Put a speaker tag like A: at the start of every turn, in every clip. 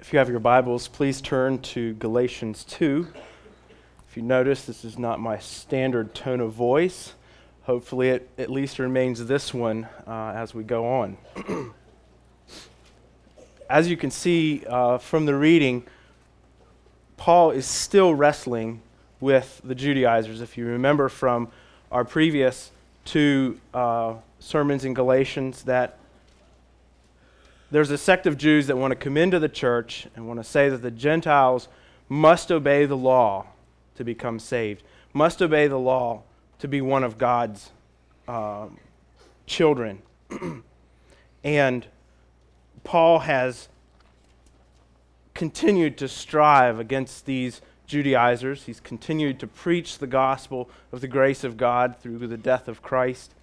A: If you have your Bibles, please turn to Galatians 2. If you notice, this is not my standard tone of voice. Hopefully, it at least remains this one uh, as we go on. as you can see uh, from the reading, Paul is still wrestling with the Judaizers. If you remember from our previous two uh, sermons in Galatians, that there's a sect of Jews that want to come into the church and want to say that the Gentiles must obey the law to become saved, must obey the law to be one of God's uh, children. and Paul has continued to strive against these Judaizers. He's continued to preach the gospel of the grace of God through the death of Christ.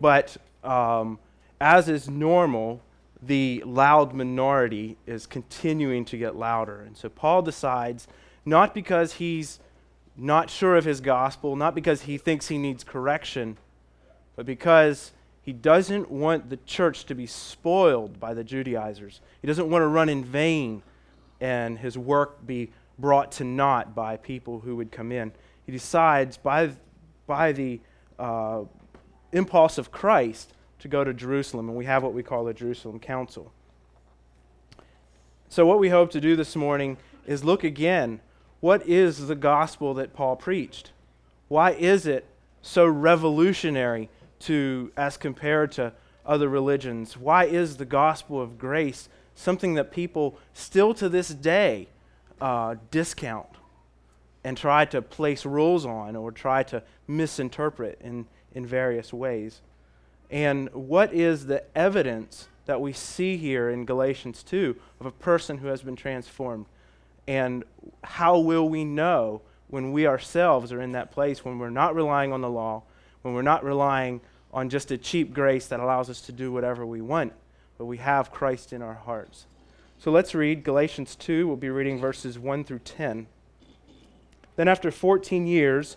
A: But um, as is normal, the loud minority is continuing to get louder. And so Paul decides, not because he's not sure of his gospel, not because he thinks he needs correction, but because he doesn't want the church to be spoiled by the Judaizers. He doesn't want to run in vain and his work be brought to naught by people who would come in. He decides, by, by the uh, impulse of Christ, to go to Jerusalem, and we have what we call the Jerusalem Council. So, what we hope to do this morning is look again what is the gospel that Paul preached? Why is it so revolutionary to as compared to other religions? Why is the gospel of grace something that people still to this day uh, discount and try to place rules on or try to misinterpret in, in various ways? And what is the evidence that we see here in Galatians 2 of a person who has been transformed? And how will we know when we ourselves are in that place when we're not relying on the law, when we're not relying on just a cheap grace that allows us to do whatever we want, but we have Christ in our hearts? So let's read Galatians 2. We'll be reading verses 1 through 10. Then, after 14 years,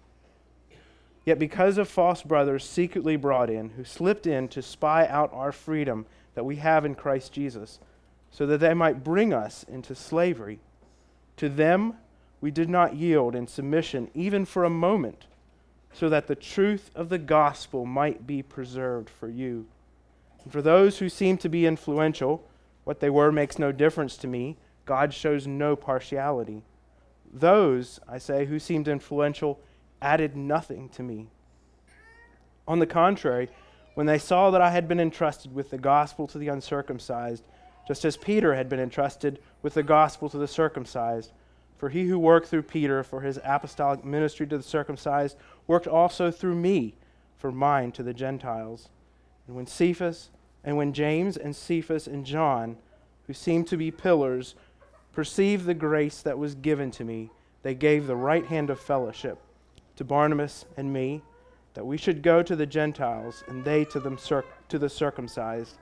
A: Yet because of false brothers secretly brought in, who slipped in to spy out our freedom that we have in Christ Jesus, so that they might bring us into slavery, to them we did not yield in submission even for a moment, so that the truth of the gospel might be preserved for you. And for those who seem to be influential, what they were makes no difference to me. God shows no partiality. Those, I say, who seemed influential, added nothing to me. On the contrary, when they saw that I had been entrusted with the gospel to the uncircumcised, just as Peter had been entrusted with the gospel to the circumcised, for he who worked through Peter for his apostolic ministry to the circumcised worked also through me for mine to the Gentiles. And when Cephas, and when James and Cephas and John, who seemed to be pillars, perceived the grace that was given to me, they gave the right hand of fellowship to Barnabas and me that we should go to the Gentiles and they to, them circ- to the circumcised.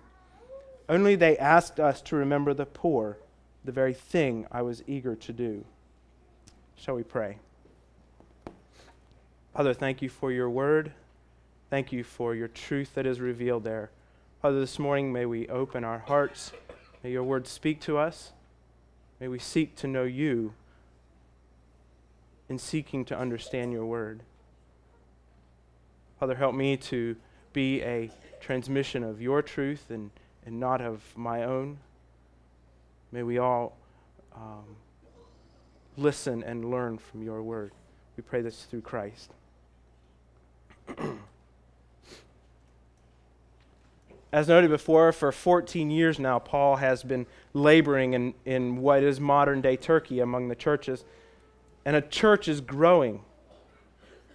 A: Only they asked us to remember the poor, the very thing I was eager to do. Shall we pray? Father, thank you for your word. Thank you for your truth that is revealed there. Father, this morning may we open our hearts. May your word speak to us. May we seek to know you in seeking to understand your word. Father, help me to be a transmission of your truth and, and not of my own. May we all um, listen and learn from your word. We pray this through Christ. As noted before, for 14 years now, Paul has been laboring in, in what is modern day Turkey among the churches and a church is growing.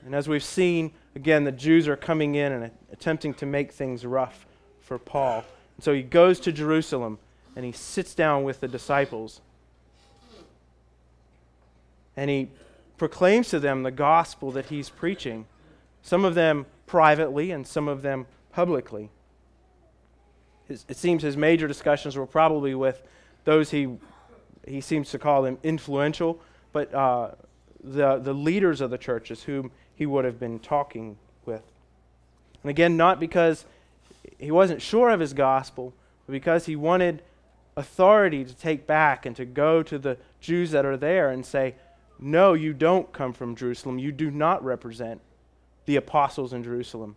A: And as we've seen, again, the Jews are coming in and attempting to make things rough for Paul. And so he goes to Jerusalem and he sits down with the disciples. and he proclaims to them the gospel that he's preaching, some of them privately and some of them publicly. It seems his major discussions were probably with those he, he seems to call them influential, but uh, the, the leaders of the churches whom he would have been talking with. And again, not because he wasn't sure of his gospel, but because he wanted authority to take back and to go to the Jews that are there and say, No, you don't come from Jerusalem. You do not represent the apostles in Jerusalem.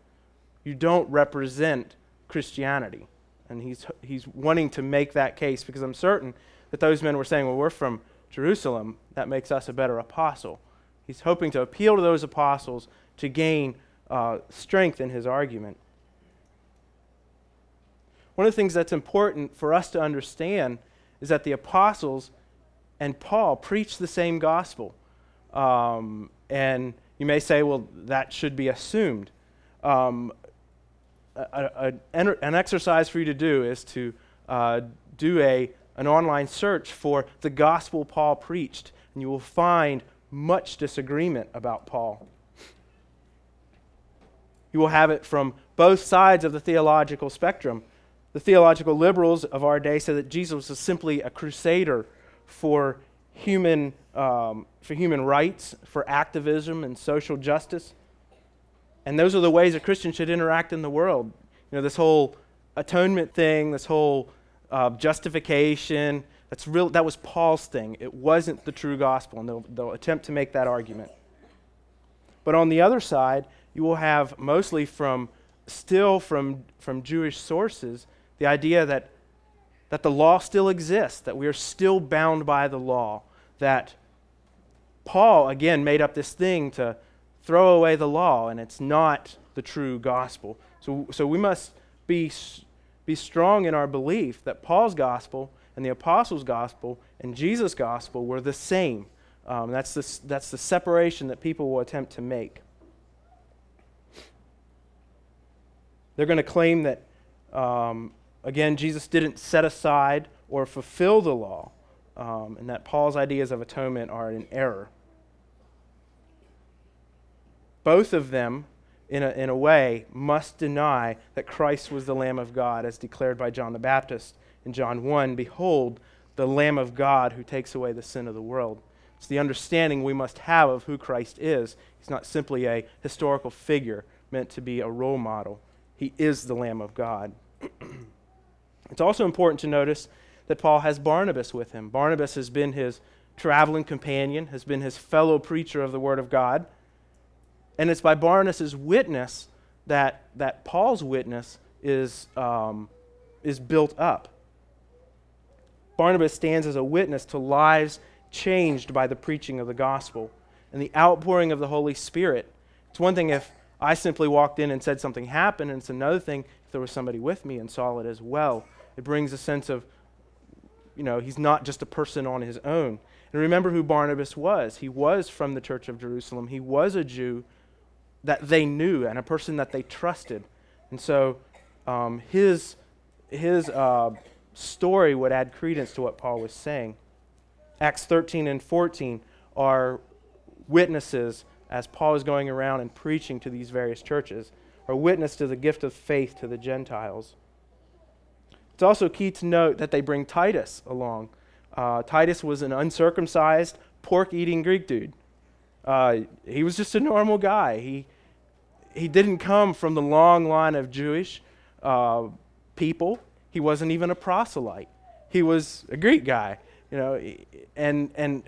A: You don't represent Christianity. And he's, he's wanting to make that case because I'm certain that those men were saying, Well, we're from Jerusalem. That makes us a better apostle. He's hoping to appeal to those apostles to gain uh, strength in his argument. One of the things that's important for us to understand is that the apostles and Paul preach the same gospel. Um, and you may say, well, that should be assumed. Um, a, a, an exercise for you to do is to uh, do a, an online search for the gospel Paul preached, and you will find much disagreement about Paul. You will have it from both sides of the theological spectrum. The theological liberals of our day say that Jesus was simply a crusader for human, um, for human rights, for activism and social justice. And those are the ways a Christian should interact in the world. You know, this whole atonement thing, this whole uh, justification, that's real, that was Paul's thing. It wasn't the true gospel, and they'll, they'll attempt to make that argument. But on the other side, you will have mostly from, still from, from Jewish sources, the idea that, that the law still exists, that we are still bound by the law, that Paul, again, made up this thing to throw away the law, and it's not the true gospel. So, so we must be, be strong in our belief that Paul's gospel and the apostles' gospel and Jesus' gospel were the same. Um, that's, the, that's the separation that people will attempt to make. They're going to claim that um, Again, Jesus didn't set aside or fulfill the law, um, and that Paul's ideas of atonement are in error. Both of them, in a, in a way, must deny that Christ was the Lamb of God, as declared by John the Baptist in John 1 Behold, the Lamb of God who takes away the sin of the world. It's the understanding we must have of who Christ is. He's not simply a historical figure meant to be a role model, He is the Lamb of God. It's also important to notice that Paul has Barnabas with him. Barnabas has been his traveling companion, has been his fellow preacher of the Word of God. And it's by Barnabas' witness that, that Paul's witness is, um, is built up. Barnabas stands as a witness to lives changed by the preaching of the gospel and the outpouring of the Holy Spirit. It's one thing if I simply walked in and said something happened, and it's another thing if there was somebody with me and saw it as well. It brings a sense of, you know, he's not just a person on his own. And remember who Barnabas was. He was from the church of Jerusalem, he was a Jew that they knew and a person that they trusted. And so um, his, his uh, story would add credence to what Paul was saying. Acts 13 and 14 are witnesses as Paul is going around and preaching to these various churches, are witness to the gift of faith to the Gentiles. It's also key to note that they bring Titus along. Uh, Titus was an uncircumcised, pork eating Greek dude. Uh, he was just a normal guy. He, he didn't come from the long line of Jewish uh, people. He wasn't even a proselyte. He was a Greek guy, you know, and, and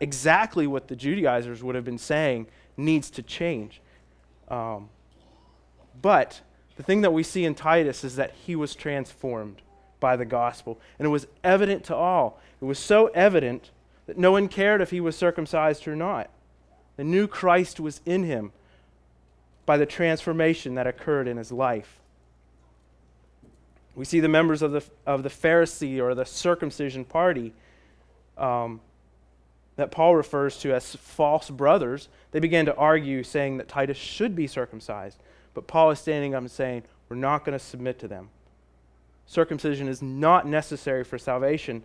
A: exactly what the Judaizers would have been saying needs to change. Um, but the thing that we see in Titus is that he was transformed by the gospel. And it was evident to all. It was so evident that no one cared if he was circumcised or not. The new Christ was in him by the transformation that occurred in his life. We see the members of the, of the Pharisee or the circumcision party um, that Paul refers to as false brothers. They began to argue, saying that Titus should be circumcised. But Paul is standing up and saying, We're not going to submit to them. Circumcision is not necessary for salvation.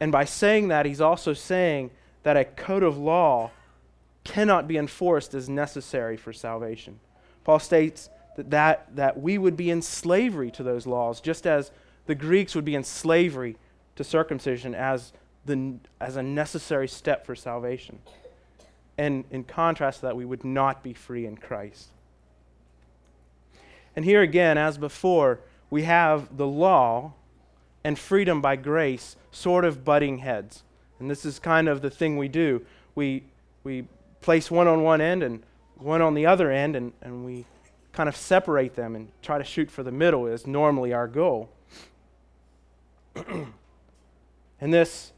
A: And by saying that, he's also saying that a code of law cannot be enforced as necessary for salvation. Paul states that, that, that we would be in slavery to those laws, just as the Greeks would be in slavery to circumcision as, the, as a necessary step for salvation. And in contrast to that, we would not be free in Christ. And here again, as before, we have the law and freedom by grace sort of butting heads. And this is kind of the thing we do. We, we place one on one end and one on the other end, and, and we kind of separate them and try to shoot for the middle, is normally our goal. and this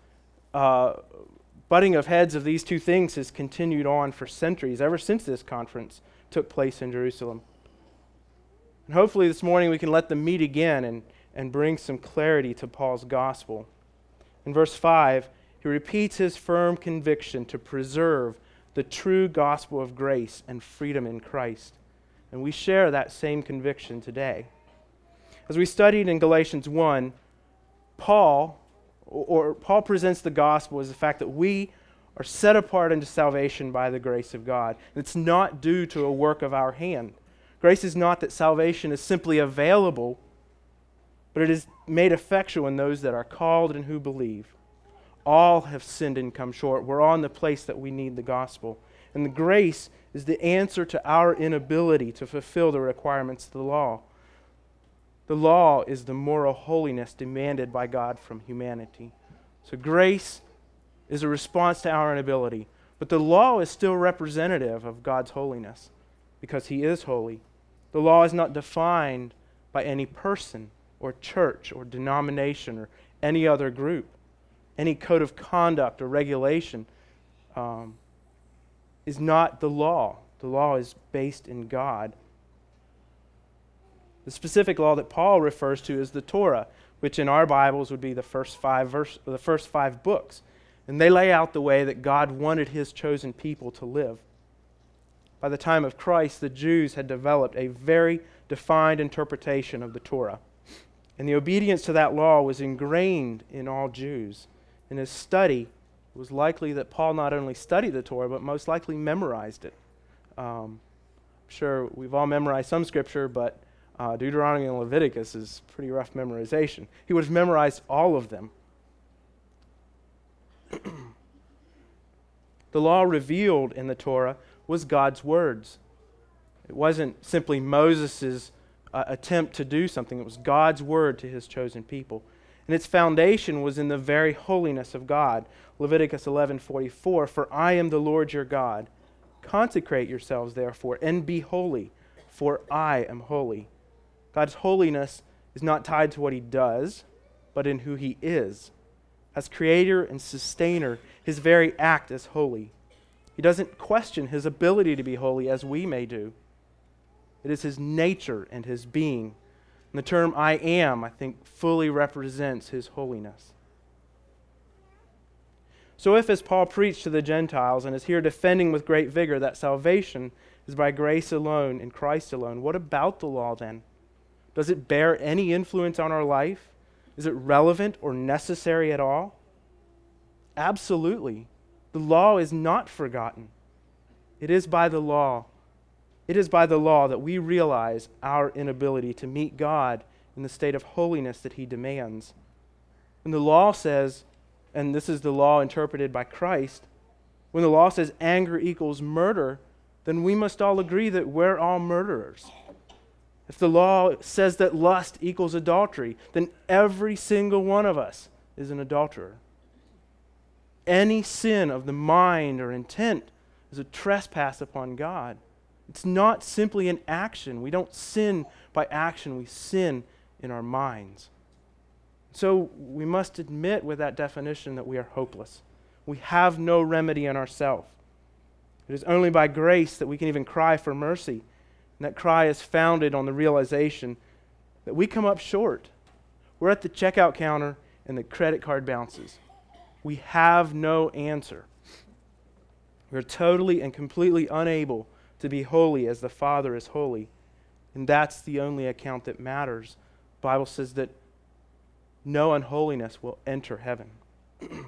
A: uh, butting of heads of these two things has continued on for centuries, ever since this conference took place in Jerusalem. And hopefully, this morning we can let them meet again and, and bring some clarity to Paul's gospel. In verse 5, he repeats his firm conviction to preserve the true gospel of grace and freedom in Christ. And we share that same conviction today. As we studied in Galatians 1, Paul or Paul presents the gospel as the fact that we are set apart unto salvation by the grace of God. It's not due to a work of our hand. Grace is not that salvation is simply available, but it is made effectual in those that are called and who believe. All have sinned and come short. We're on the place that we need the gospel. And the grace is the answer to our inability to fulfill the requirements of the law. The law is the moral holiness demanded by God from humanity. So grace is a response to our inability. But the law is still representative of God's holiness because He is holy. The law is not defined by any person or church or denomination or any other group. Any code of conduct or regulation um, is not the law. The law is based in God. The specific law that Paul refers to is the Torah, which in our Bibles would be the first five verse, the first five books. And they lay out the way that God wanted his chosen people to live. By the time of Christ, the Jews had developed a very defined interpretation of the Torah. And the obedience to that law was ingrained in all Jews. In his study, it was likely that Paul not only studied the Torah, but most likely memorized it. Um, I'm sure we've all memorized some scripture, but uh, Deuteronomy and Leviticus is pretty rough memorization. He would have memorized all of them. the law revealed in the Torah was God's words. It wasn't simply Moses' uh, attempt to do something, it was God's word to his chosen people. And its foundation was in the very holiness of God. Leviticus 11:44 For I am the Lord your God. Consecrate yourselves therefore and be holy, for I am holy. God's holiness is not tied to what he does, but in who he is. As creator and sustainer, his very act is holy. He doesn't question his ability to be holy as we may do. It is his nature and his being. And the term I am, I think, fully represents his holiness. So, if, as Paul preached to the Gentiles and is here defending with great vigor that salvation is by grace alone in Christ alone, what about the law then? Does it bear any influence on our life? Is it relevant or necessary at all? Absolutely. The law is not forgotten. It is by the law. It is by the law that we realize our inability to meet God in the state of holiness that He demands. And the law says, and this is the law interpreted by Christ, when the law says anger equals murder, then we must all agree that we're all murderers. If the law says that lust equals adultery, then every single one of us is an adulterer. Any sin of the mind or intent is a trespass upon God. It's not simply an action. We don't sin by action, we sin in our minds. So we must admit with that definition that we are hopeless. We have no remedy in ourselves. It is only by grace that we can even cry for mercy and that cry is founded on the realization that we come up short. We're at the checkout counter and the credit card bounces. We have no answer. We're totally and completely unable to be holy as the Father is holy. And that's the only account that matters. The Bible says that no unholiness will enter heaven. and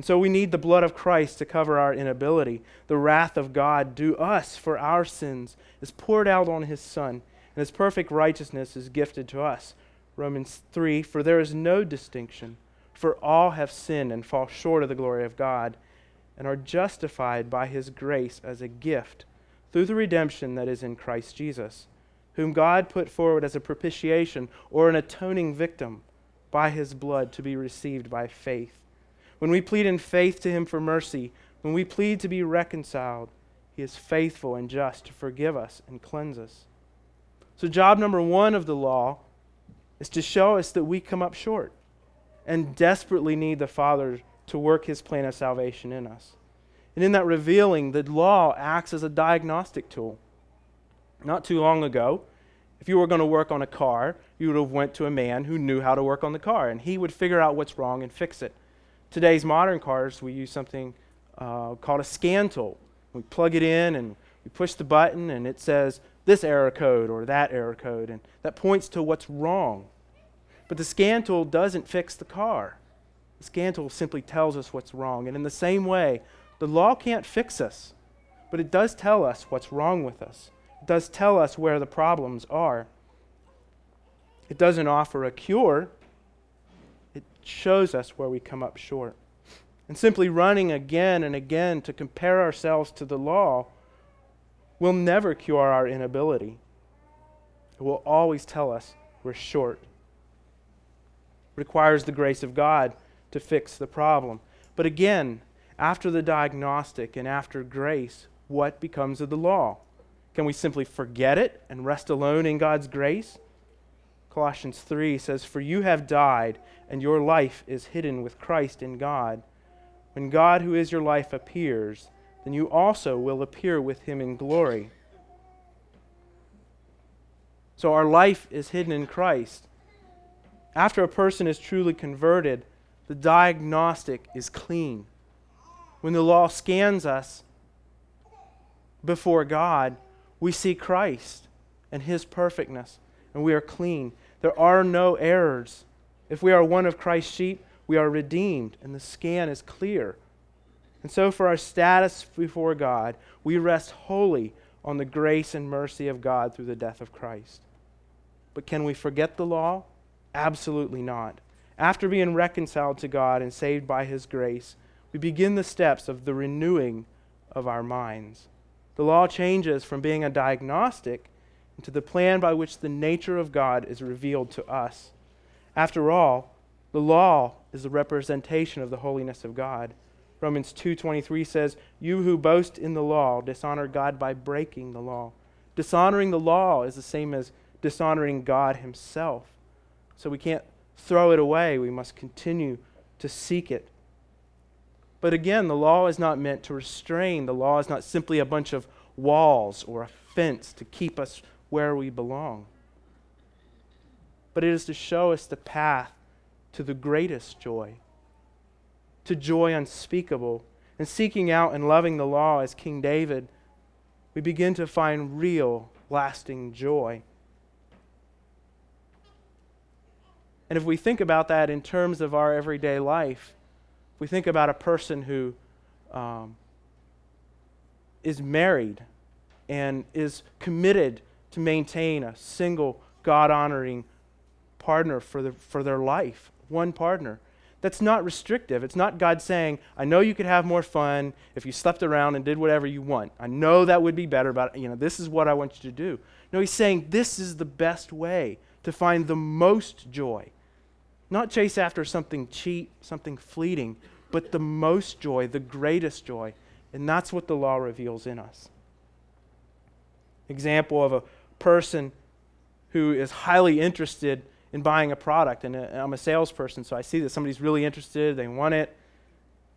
A: so we need the blood of Christ to cover our inability. The wrath of God due us for our sins is poured out on his Son, and his perfect righteousness is gifted to us. Romans 3 For there is no distinction, for all have sinned and fall short of the glory of God, and are justified by his grace as a gift through the redemption that is in Christ Jesus, whom God put forward as a propitiation or an atoning victim by his blood to be received by faith. When we plead in faith to him for mercy, when we plead to be reconciled, he is faithful and just to forgive us and cleanse us. So, job number one of the law is to show us that we come up short and desperately need the Father to work his plan of salvation in us. And in that revealing, the law acts as a diagnostic tool. Not too long ago, if you were going to work on a car, you would have went to a man who knew how to work on the car, and he would figure out what's wrong and fix it. Today's modern cars, we use something uh, called a scan tool. We plug it in and we push the button, and it says this error code or that error code, and that points to what's wrong. But the scan tool doesn't fix the car. The scan tool simply tells us what's wrong. And in the same way, the law can't fix us, but it does tell us what's wrong with us. It does tell us where the problems are. It doesn't offer a cure, it shows us where we come up short. And simply running again and again to compare ourselves to the law will never cure our inability. It will always tell us we're short. Requires the grace of God to fix the problem. But again, after the diagnostic and after grace, what becomes of the law? Can we simply forget it and rest alone in God's grace? Colossians 3 says, For you have died, and your life is hidden with Christ in God. When God, who is your life, appears, then you also will appear with him in glory. So our life is hidden in Christ. After a person is truly converted, the diagnostic is clean when the law scans us before God, we see Christ and his perfectness, and we are clean. There are no errors. If we are one of Christ's sheep, we are redeemed, and the scan is clear. And so, for our status before God, we rest wholly on the grace and mercy of God through the death of Christ. But can we forget the law? Absolutely not. After being reconciled to God and saved by His grace, we begin the steps of the renewing of our minds. The law changes from being a diagnostic into the plan by which the nature of God is revealed to us. After all, the law is the representation of the holiness of God. Romans 2:23 says, "You who boast in the law dishonor God by breaking the law." Dishonoring the law is the same as dishonoring God himself. So we can't throw it away. We must continue to seek it but again, the law is not meant to restrain. The law is not simply a bunch of walls or a fence to keep us where we belong. But it is to show us the path to the greatest joy, to joy unspeakable. And seeking out and loving the law as King David, we begin to find real, lasting joy. And if we think about that in terms of our everyday life, if we think about a person who um, is married and is committed to maintain a single God honoring partner for, the, for their life, one partner. That's not restrictive. It's not God saying, I know you could have more fun if you slept around and did whatever you want. I know that would be better, but you know, this is what I want you to do. No, he's saying this is the best way to find the most joy. Not chase after something cheap, something fleeting, but the most joy, the greatest joy. And that's what the law reveals in us. Example of a person who is highly interested in buying a product. And uh, I'm a salesperson, so I see that somebody's really interested, they want it,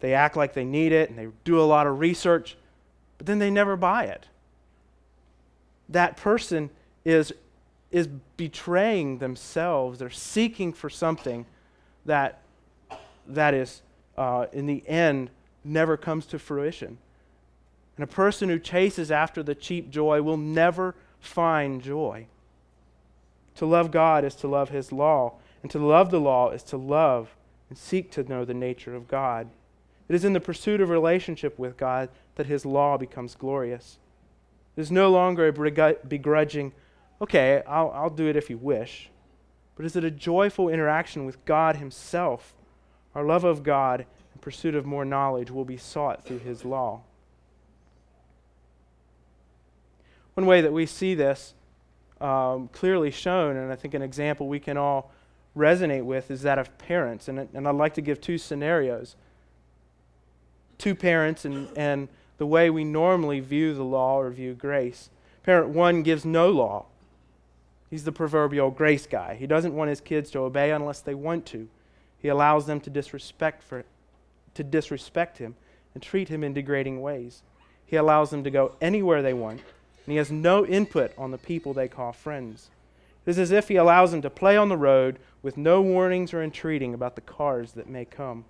A: they act like they need it, and they do a lot of research, but then they never buy it. That person is, is betraying themselves. They're seeking for something that, that is uh, in the end never comes to fruition. And a person who chases after the cheap joy will never find joy. To love God is to love His law, and to love the law is to love and seek to know the nature of God. It is in the pursuit of relationship with God that His law becomes glorious. It is no longer a begrudging, okay, I'll, I'll do it if you wish, but is it a joyful interaction with God Himself? Our love of God and pursuit of more knowledge will be sought through His law. One way that we see this um, clearly shown, and I think an example we can all resonate with, is that of parents. And, and I'd like to give two scenarios two parents and, and the way we normally view the law or view grace. Parent one gives no law. He's the proverbial grace guy. He doesn't want his kids to obey unless they want to. He allows them to disrespect for to disrespect him and treat him in degrading ways. He allows them to go anywhere they want, and he has no input on the people they call friends. It is as if he allows them to play on the road with no warnings or entreating about the cars that may come.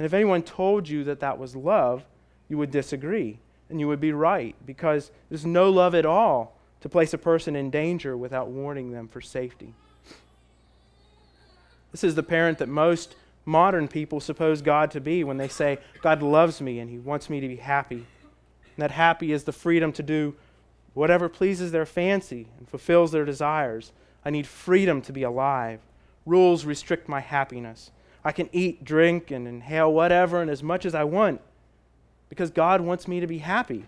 A: And if anyone told you that that was love, you would disagree, and you would be right, because there's no love at all to place a person in danger without warning them for safety. This is the parent that most modern people suppose God to be when they say, God loves me and he wants me to be happy. And that happy is the freedom to do whatever pleases their fancy and fulfills their desires. I need freedom to be alive. Rules restrict my happiness. I can eat, drink, and inhale whatever and as much as I want because God wants me to be happy.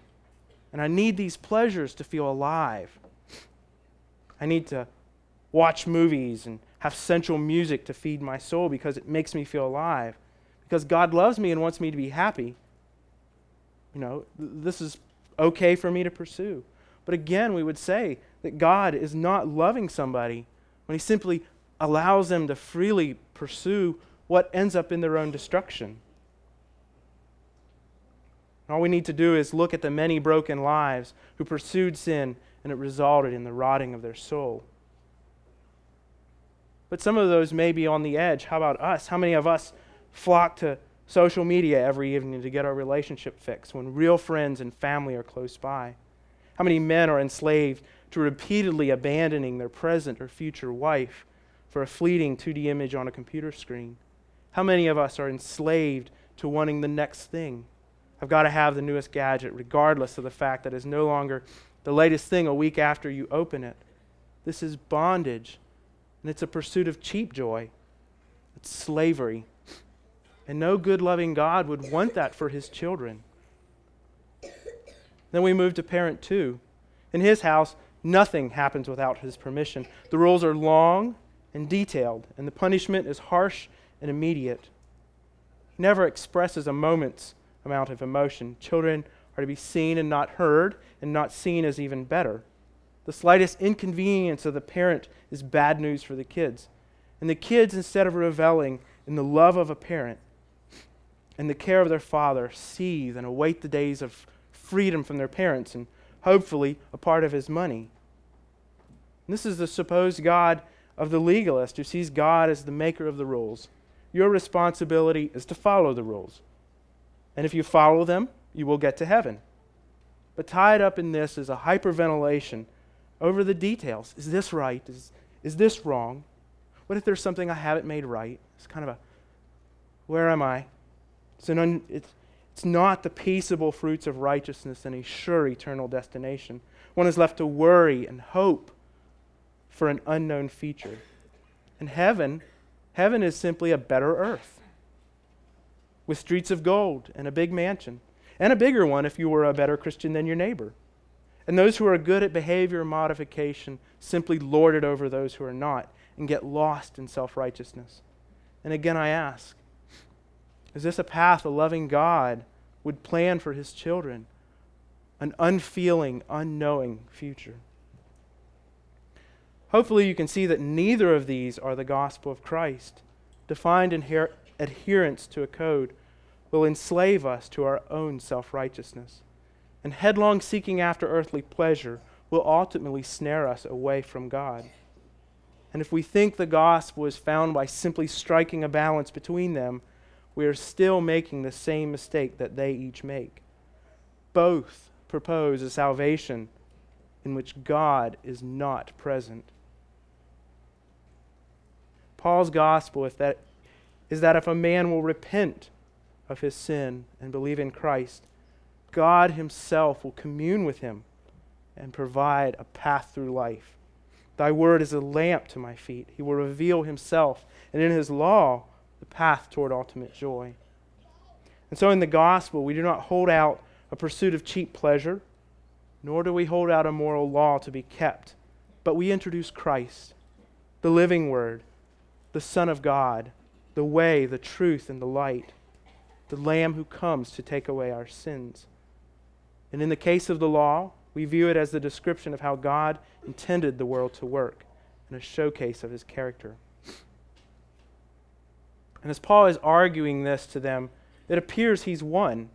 A: And I need these pleasures to feel alive. I need to watch movies and have sensual music to feed my soul because it makes me feel alive. Because God loves me and wants me to be happy. You know, th- this is okay for me to pursue. But again, we would say that God is not loving somebody when He simply allows them to freely pursue what ends up in their own destruction. All we need to do is look at the many broken lives who pursued sin and it resulted in the rotting of their soul. But some of those may be on the edge. How about us? How many of us flock to social media every evening to get our relationship fixed when real friends and family are close by? How many men are enslaved to repeatedly abandoning their present or future wife for a fleeting 2D image on a computer screen? How many of us are enslaved to wanting the next thing? I've got to have the newest gadget, regardless of the fact that it's no longer the latest thing a week after you open it. This is bondage, and it's a pursuit of cheap joy. It's slavery. And no good, loving God would want that for his children. Then we move to parent two. In his house, nothing happens without his permission. The rules are long and detailed, and the punishment is harsh and immediate. He never expresses a moment's amount of emotion. Children are to be seen and not heard, and not seen is even better. The slightest inconvenience of the parent is bad news for the kids. And the kids, instead of reveling in the love of a parent and the care of their father, seethe and await the days of freedom from their parents and hopefully a part of his money. And this is the supposed God of the legalist who sees God as the maker of the rules. Your responsibility is to follow the rules. And if you follow them, you will get to heaven. But tied up in this is a hyperventilation over the details. Is this right? Is, is this wrong? What if there's something I haven't made right? It's kind of a, where am I? It's, an un, it's, it's not the peaceable fruits of righteousness and a sure eternal destination. One is left to worry and hope for an unknown future. And heaven Heaven is simply a better earth with streets of gold and a big mansion, and a bigger one if you were a better Christian than your neighbor. And those who are good at behavior modification simply lord it over those who are not and get lost in self righteousness. And again, I ask is this a path a loving God would plan for his children? An unfeeling, unknowing future. Hopefully, you can see that neither of these are the gospel of Christ. Defined inher- adherence to a code will enslave us to our own self righteousness. And headlong seeking after earthly pleasure will ultimately snare us away from God. And if we think the gospel is found by simply striking a balance between them, we are still making the same mistake that they each make. Both propose a salvation in which God is not present. Paul's gospel, if that is that if a man will repent of his sin and believe in Christ, God Himself will commune with him and provide a path through life. Thy word is a lamp to my feet. He will reveal Himself, and in His law, the path toward ultimate joy. And so in the gospel, we do not hold out a pursuit of cheap pleasure, nor do we hold out a moral law to be kept, but we introduce Christ, the living Word, the Son of God, the way, the truth, and the light, the Lamb who comes to take away our sins. And in the case of the law, we view it as the description of how God intended the world to work and a showcase of his character. And as Paul is arguing this to them, it appears he's won.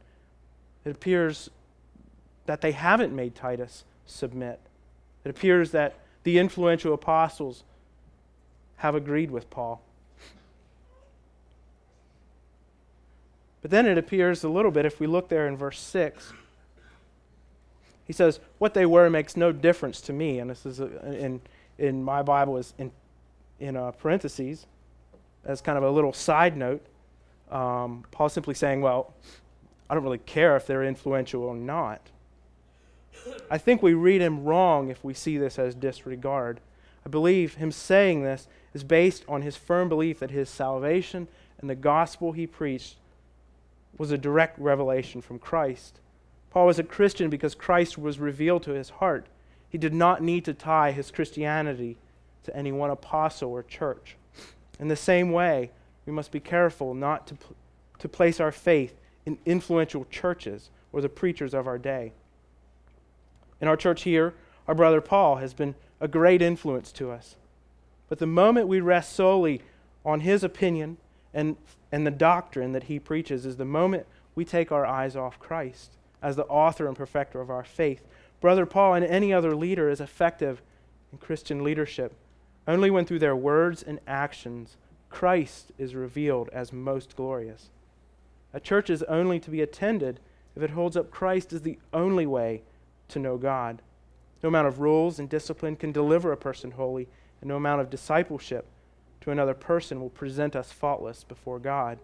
A: It appears that they haven't made Titus submit. It appears that the influential apostles have agreed with Paul. But then it appears a little bit, if we look there in verse 6, he says, What they were makes no difference to me. And this is a, in, in my Bible is in, in uh, parentheses as kind of a little side note. Um, Paul's simply saying, Well, I don't really care if they're influential or not. I think we read him wrong if we see this as disregard. I believe him saying this is based on his firm belief that his salvation and the gospel he preached was a direct revelation from Christ. Paul was a Christian because Christ was revealed to his heart. He did not need to tie his Christianity to any one apostle or church. In the same way, we must be careful not to, to place our faith in influential churches or the preachers of our day. In our church here, our brother Paul has been a great influence to us. But the moment we rest solely on his opinion and, and the doctrine that he preaches is the moment we take our eyes off Christ as the author and perfecter of our faith. Brother Paul and any other leader is effective in Christian leadership only when through their words and actions Christ is revealed as most glorious. A church is only to be attended if it holds up Christ as the only way to know God. No amount of rules and discipline can deliver a person holy, and no amount of discipleship to another person will present us faultless before God.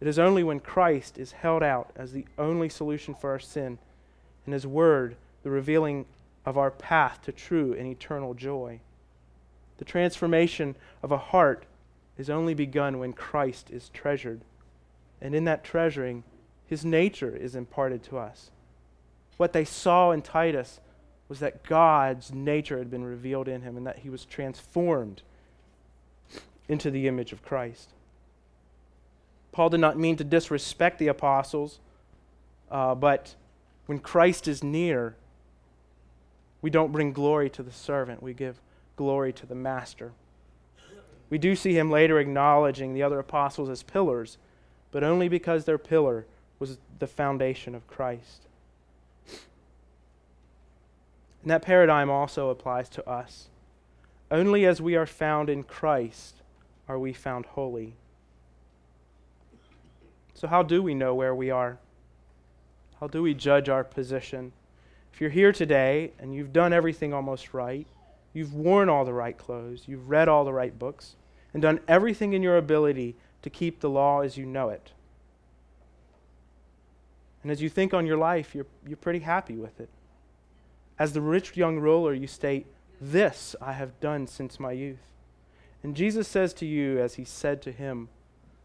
A: It is only when Christ is held out as the only solution for our sin, and His Word, the revealing of our path to true and eternal joy. The transformation of a heart is only begun when Christ is treasured. And in that treasuring, his nature is imparted to us. What they saw in Titus was that God's nature had been revealed in him and that he was transformed into the image of Christ. Paul did not mean to disrespect the apostles, uh, but when Christ is near, we don't bring glory to the servant, we give glory to the master. We do see him later acknowledging the other apostles as pillars, but only because their pillar was the foundation of Christ. And that paradigm also applies to us. Only as we are found in Christ are we found holy. So, how do we know where we are? How do we judge our position? If you're here today and you've done everything almost right, you've worn all the right clothes, you've read all the right books, and done everything in your ability to keep the law as you know it. And as you think on your life, you're, you're pretty happy with it. As the rich young ruler, you state, This I have done since my youth. And Jesus says to you, as he said to him,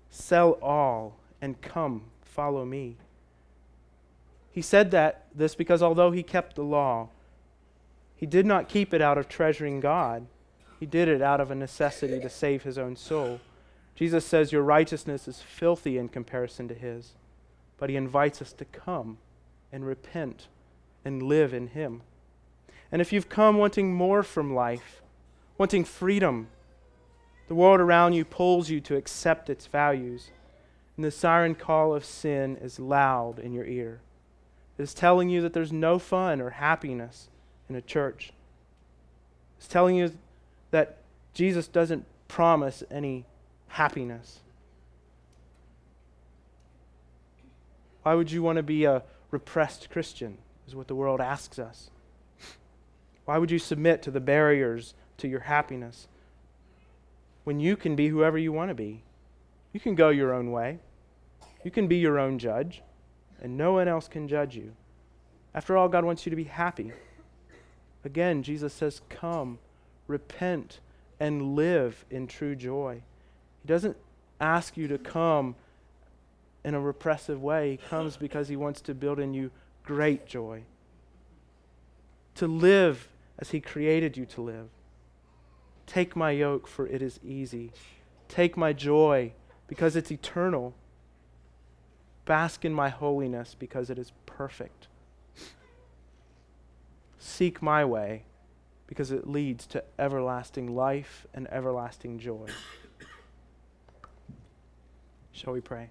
A: Sell all and come, follow me. He said that this because although he kept the law, he did not keep it out of treasuring God. He did it out of a necessity to save his own soul. Jesus says, Your righteousness is filthy in comparison to his. But he invites us to come and repent and live in him. And if you've come wanting more from life, wanting freedom, the world around you pulls you to accept its values. And the siren call of sin is loud in your ear. It is telling you that there's no fun or happiness in a church. It's telling you that Jesus doesn't promise any happiness. Why would you want to be a repressed Christian? Is what the world asks us. Why would you submit to the barriers to your happiness when you can be whoever you want to be? You can go your own way. You can be your own judge, and no one else can judge you. After all, God wants you to be happy. Again, Jesus says, Come, repent, and live in true joy. He doesn't ask you to come in a repressive way. He comes because he wants to build in you great joy. To live as he created you to live. Take my yoke, for it is easy. Take my joy, because it's eternal. Bask in my holiness, because it is perfect. Seek my way, because it leads to everlasting life and everlasting joy. Shall we pray?